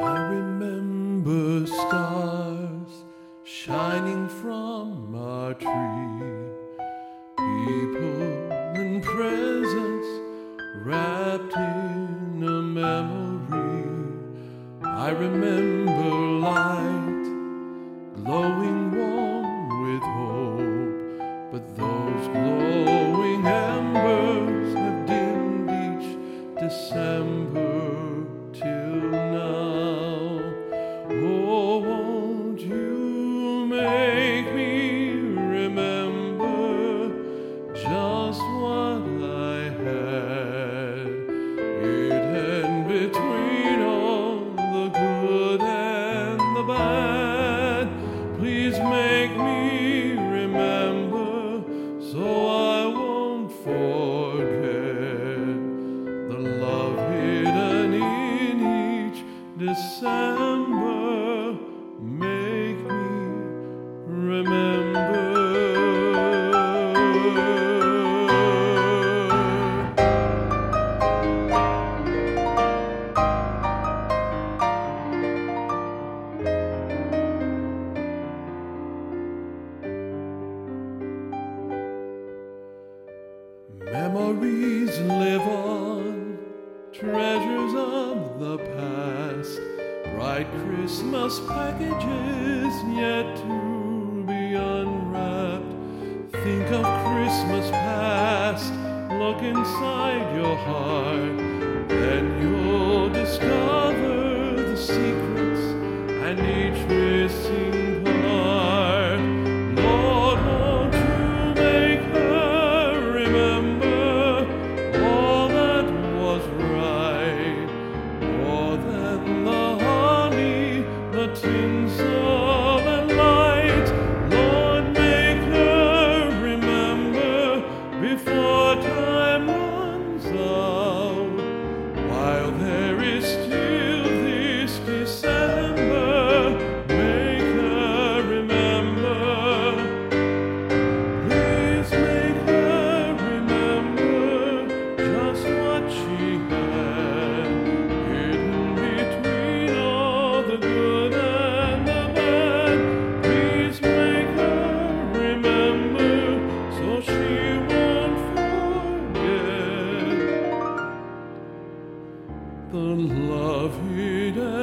I remember stars shining from our tree, people presents wrapped in a memory. I remember light glowing warm with hope, but those glowing embers have dimmed each December till now. Please make me remember so I won't forget the love hidden in each December. Memories live on, treasures of the past, bright Christmas packages yet to be unwrapped. Think of Christmas past, look inside your heart, then you'll unloved